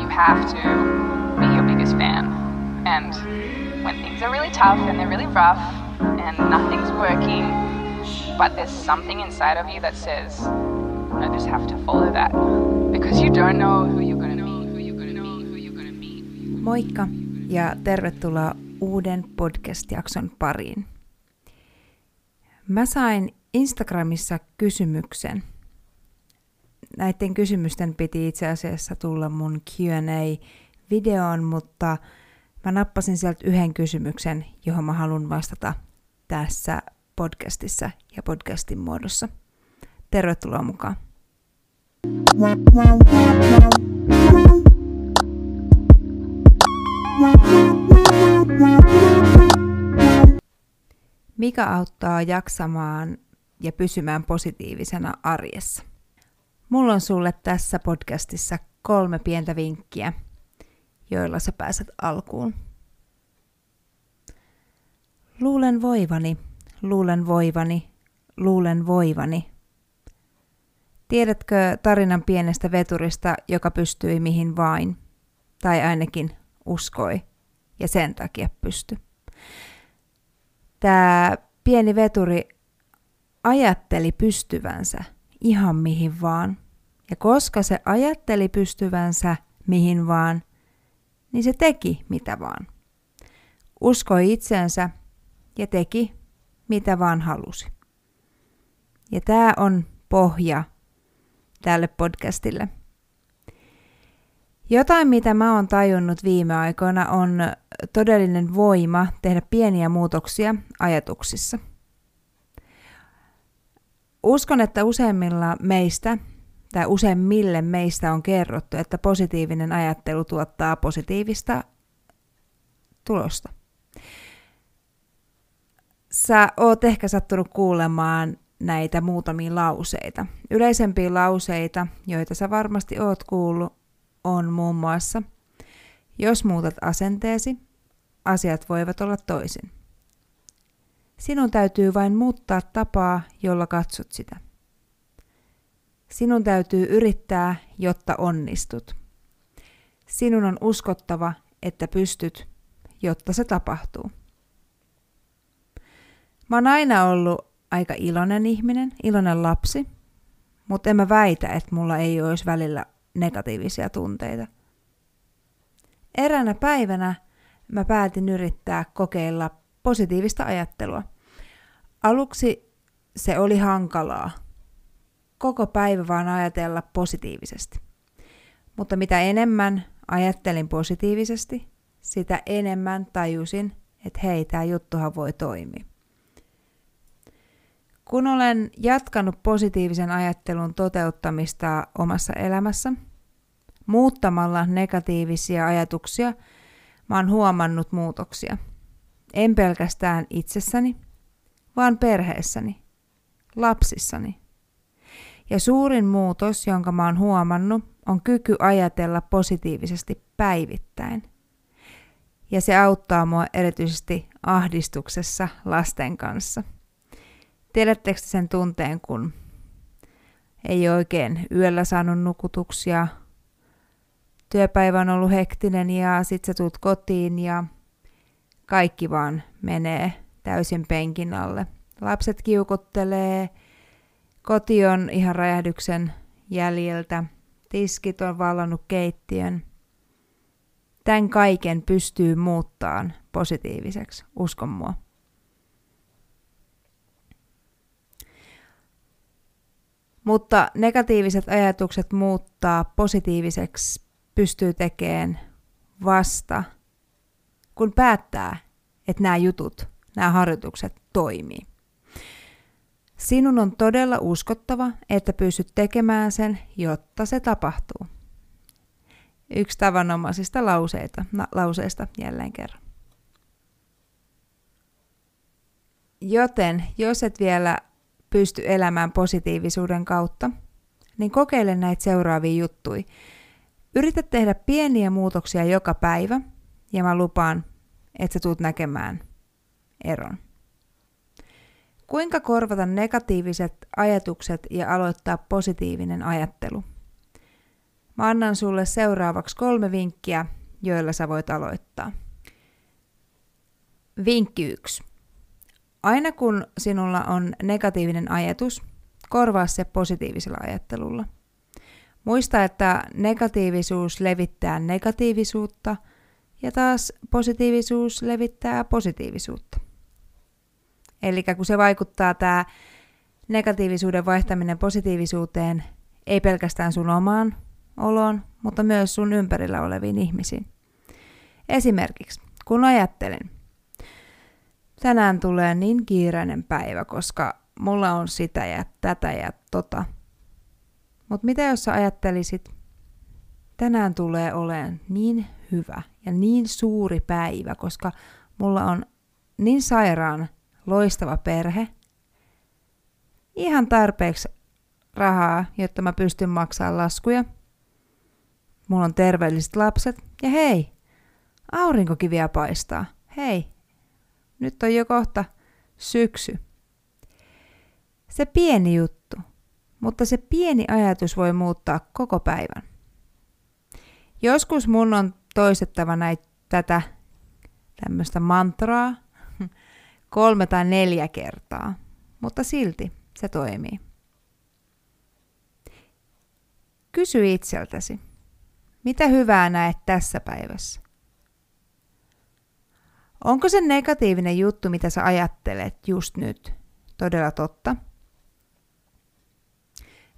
you have to be your biggest fan. And when things are really tough and they're really rough and nothing's working, but there's something inside of you that says, I just have to follow that. Because you don't know who you're gonna meet, who you're gonna meet, who you're gonna. Moikka ja tervetuloa uuden podcast-jakson pariin. Mä sain Instagramissa kysymyksen. Näiden kysymysten piti itse asiassa tulla mun Q&A-videoon, mutta mä nappasin sieltä yhden kysymyksen, johon mä haluan vastata tässä podcastissa ja podcastin muodossa. Tervetuloa mukaan. Mikä auttaa jaksamaan ja pysymään positiivisena arjessa? Mulla on sulle tässä podcastissa kolme pientä vinkkiä, joilla sä pääset alkuun. Luulen voivani, luulen voivani, luulen voivani. Tiedätkö tarinan pienestä veturista, joka pystyi mihin vain, tai ainakin uskoi, ja sen takia pysty? Tämä pieni veturi ajatteli pystyvänsä ihan mihin vaan. Ja koska se ajatteli pystyvänsä mihin vaan, niin se teki mitä vaan. Uskoi itsensä ja teki mitä vaan halusi. Ja tämä on pohja tälle podcastille. Jotain, mitä mä oon tajunnut viime aikoina, on todellinen voima tehdä pieniä muutoksia ajatuksissa. Uskon, että useimmilla meistä tai useimmille meistä on kerrottu, että positiivinen ajattelu tuottaa positiivista tulosta. Sä oot ehkä sattunut kuulemaan näitä muutamia lauseita. Yleisempiä lauseita, joita sä varmasti oot kuullut, on muun muassa, jos muutat asenteesi, asiat voivat olla toisin. Sinun täytyy vain muuttaa tapaa, jolla katsot sitä. Sinun täytyy yrittää, jotta onnistut. Sinun on uskottava, että pystyt, jotta se tapahtuu. Mä oon aina ollut aika iloinen ihminen, iloinen lapsi, mutta en mä väitä, että mulla ei olisi välillä negatiivisia tunteita. Eräänä päivänä mä päätin yrittää kokeilla positiivista ajattelua. Aluksi se oli hankalaa. Koko päivä vaan ajatella positiivisesti. Mutta mitä enemmän ajattelin positiivisesti, sitä enemmän tajusin, että hei, tämä juttuhan voi toimia. Kun olen jatkanut positiivisen ajattelun toteuttamista omassa elämässä, muuttamalla negatiivisia ajatuksia, mä oon huomannut muutoksia. En pelkästään itsessäni, vaan perheessäni, lapsissani. Ja suurin muutos, jonka mä oon huomannut, on kyky ajatella positiivisesti päivittäin. Ja se auttaa mua erityisesti ahdistuksessa lasten kanssa. Tiedättekö sen tunteen, kun ei oikein yöllä saanut nukutuksia, työpäivä on ollut hektinen ja sit sä tuut kotiin ja kaikki vaan menee täysin penkin alle. Lapset kiukuttelee, koti on ihan räjähdyksen jäljiltä, tiskit on vallannut keittiön. Tämän kaiken pystyy muuttaan positiiviseksi, uskon mua. Mutta negatiiviset ajatukset muuttaa positiiviseksi pystyy tekemään vasta, kun päättää, että nämä jutut, nämä harjoitukset toimii. Sinun on todella uskottava, että pystyt tekemään sen, jotta se tapahtuu. Yksi tavanomaisista lauseita, na, lauseista jälleen kerran. Joten jos et vielä pysty elämään positiivisuuden kautta, niin kokeile näitä seuraavia juttuja. Yritä tehdä pieniä muutoksia joka päivä, ja mä lupaan, että sä tulet näkemään eron. Kuinka korvata negatiiviset ajatukset ja aloittaa positiivinen ajattelu? Mä annan sulle seuraavaksi kolme vinkkiä, joilla sä voit aloittaa. Vinkki 1. Aina kun sinulla on negatiivinen ajatus, korvaa se positiivisella ajattelulla. Muista, että negatiivisuus levittää negatiivisuutta ja taas positiivisuus levittää positiivisuutta. Eli kun se vaikuttaa tämä negatiivisuuden vaihtaminen positiivisuuteen ei pelkästään sun omaan oloon, mutta myös sun ympärillä oleviin ihmisiin. Esimerkiksi, kun ajattelen, tänään tulee niin kiireinen päivä, koska mulla on sitä ja tätä ja tota. Mutta mitä jos sä ajattelisit, tänään tulee olemaan niin hyvä ja niin suuri päivä, koska mulla on niin sairaan loistava perhe, ihan tarpeeksi rahaa, jotta mä pystyn maksamaan laskuja. Mulla on terveelliset lapset ja hei, aurinkokin vielä paistaa. Hei, nyt on jo kohta syksy. Se pieni juttu, mutta se pieni ajatus voi muuttaa koko päivän. Joskus mun on toistettava näitä, tätä tämmöistä mantraa kolme tai neljä kertaa, mutta silti se toimii. Kysy itseltäsi, mitä hyvää näet tässä päivässä? Onko se negatiivinen juttu, mitä sä ajattelet just nyt, todella totta?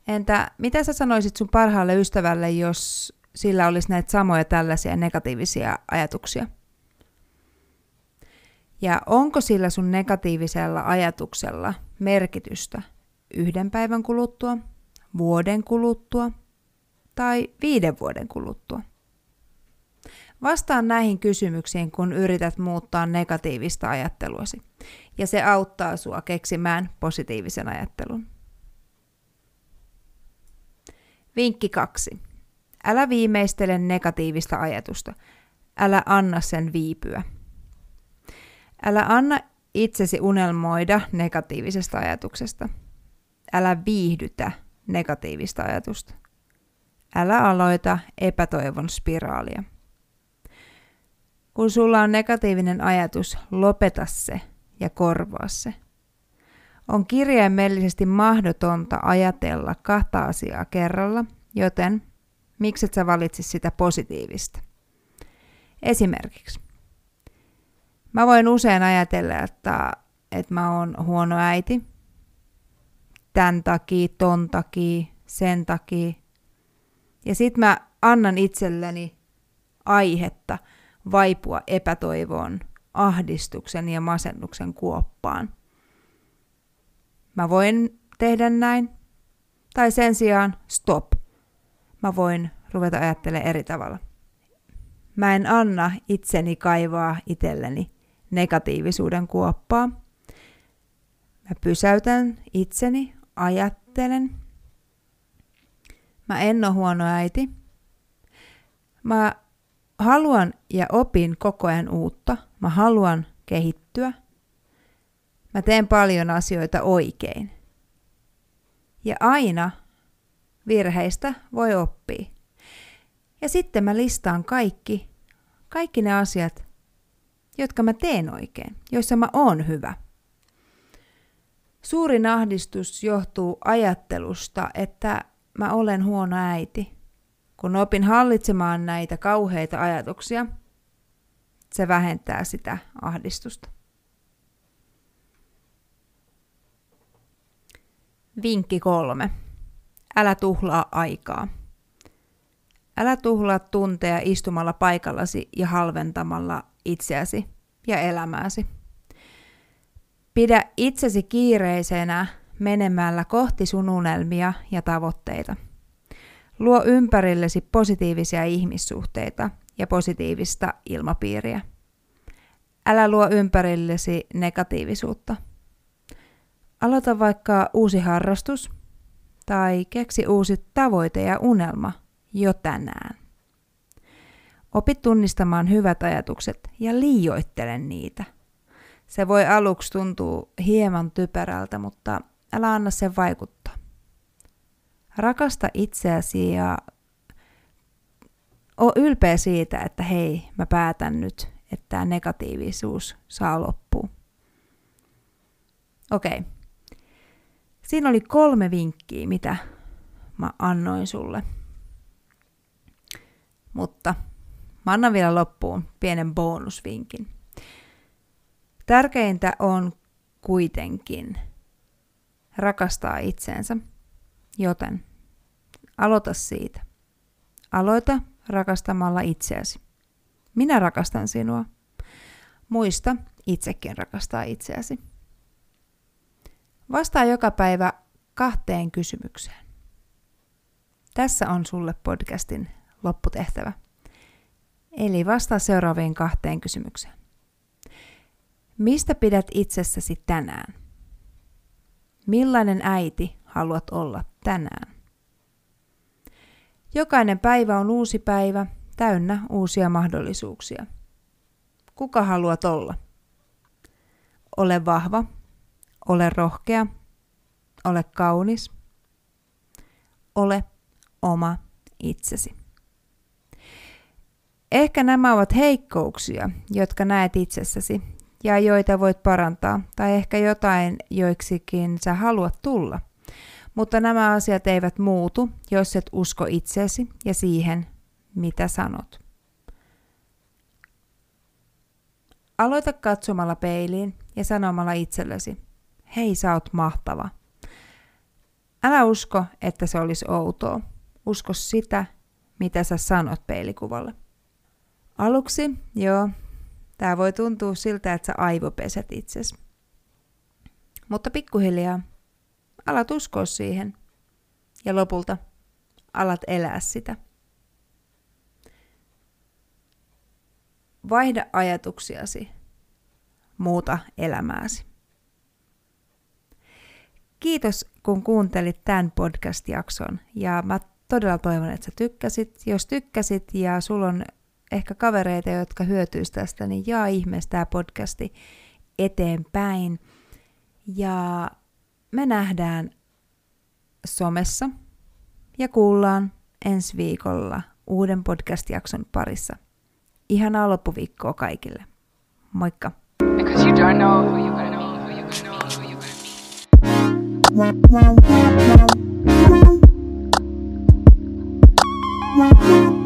Entä mitä sä sanoisit sun parhaalle ystävälle, jos sillä olisi näitä samoja tällaisia negatiivisia ajatuksia? Ja onko sillä sun negatiivisella ajatuksella merkitystä yhden päivän kuluttua, vuoden kuluttua tai viiden vuoden kuluttua? Vastaan näihin kysymyksiin, kun yrität muuttaa negatiivista ajatteluasi, ja se auttaa sua keksimään positiivisen ajattelun. Vinkki 2. Älä viimeistele negatiivista ajatusta. Älä anna sen viipyä. Älä anna itsesi unelmoida negatiivisesta ajatuksesta. Älä viihdytä negatiivista ajatusta. Älä aloita epätoivon spiraalia. Kun sulla on negatiivinen ajatus, lopeta se ja korvaa se. On kirjaimellisesti mahdotonta ajatella kahta asiaa kerralla, joten mikset sä valitsi sitä positiivista? Esimerkiksi, mä voin usein ajatella, että, että mä oon huono äiti, tämän takia, ton takia, sen takia. Ja sit mä annan itselleni aihetta vaipua epätoivoon, ahdistuksen ja masennuksen kuoppaan – Mä voin tehdä näin. Tai sen sijaan stop. Mä voin ruveta ajattelemaan eri tavalla. Mä en anna itseni kaivaa itselleni negatiivisuuden kuoppaa. Mä pysäytän itseni, ajattelen. Mä en ole huono äiti. Mä haluan ja opin koko ajan uutta. Mä haluan kehittyä. Mä teen paljon asioita oikein. Ja aina virheistä voi oppia. Ja sitten mä listaan kaikki, kaikki ne asiat, jotka mä teen oikein, joissa mä oon hyvä. Suurin ahdistus johtuu ajattelusta, että mä olen huono äiti. Kun opin hallitsemaan näitä kauheita ajatuksia, se vähentää sitä ahdistusta. Vinkki kolme. Älä tuhlaa aikaa. Älä tuhlaa tunteja istumalla paikallasi ja halventamalla itseäsi ja elämääsi. Pidä itsesi kiireisenä menemällä kohti sun unelmia ja tavoitteita. Luo ympärillesi positiivisia ihmissuhteita ja positiivista ilmapiiriä. Älä luo ympärillesi negatiivisuutta. Aloita vaikka uusi harrastus tai keksi uusi tavoite ja unelma jo tänään. Opi tunnistamaan hyvät ajatukset ja liioittele niitä. Se voi aluksi tuntua hieman typerältä, mutta älä anna sen vaikuttaa. Rakasta itseäsi ja oo ylpeä siitä, että hei, mä päätän nyt, että tämä negatiivisuus saa loppua. Okei. Okay. Siinä oli kolme vinkkiä, mitä mä annoin sulle. Mutta mä annan vielä loppuun pienen bonusvinkin. Tärkeintä on kuitenkin rakastaa itseensä, joten aloita siitä. Aloita rakastamalla itseäsi. Minä rakastan sinua. Muista itsekin rakastaa itseäsi. Vastaa joka päivä kahteen kysymykseen. Tässä on sulle podcastin lopputehtävä. Eli vastaa seuraaviin kahteen kysymykseen. Mistä pidät itsessäsi tänään? Millainen äiti haluat olla tänään? Jokainen päivä on uusi päivä, täynnä uusia mahdollisuuksia. Kuka haluat olla? Ole vahva, ole rohkea, ole kaunis, ole oma itsesi. Ehkä nämä ovat heikkouksia, jotka näet itsessäsi ja joita voit parantaa, tai ehkä jotain, joiksikin sä haluat tulla. Mutta nämä asiat eivät muutu, jos et usko itsesi ja siihen, mitä sanot. Aloita katsomalla peiliin ja sanomalla itsellesi, hei sä oot mahtava. Älä usko, että se olisi outoa. Usko sitä, mitä sä sanot peilikuvalle. Aluksi, joo, tämä voi tuntua siltä, että sä aivopeset itses. Mutta pikkuhiljaa alat uskoa siihen ja lopulta alat elää sitä. Vaihda ajatuksiasi, muuta elämääsi. Kiitos, kun kuuntelit tämän podcast-jakson ja mä todella toivon, että sä tykkäsit. Jos tykkäsit ja sulla on ehkä kavereita, jotka hyötyis tästä, niin jaa ihmeessä tämä podcasti eteenpäin. Ja me nähdään somessa ja kuullaan ensi viikolla uuden podcast-jakson parissa. Ihanaa loppuviikkoa kaikille. Moikka! Because you don't know who you're gonna be, who you're gonna be, who you're gonna be.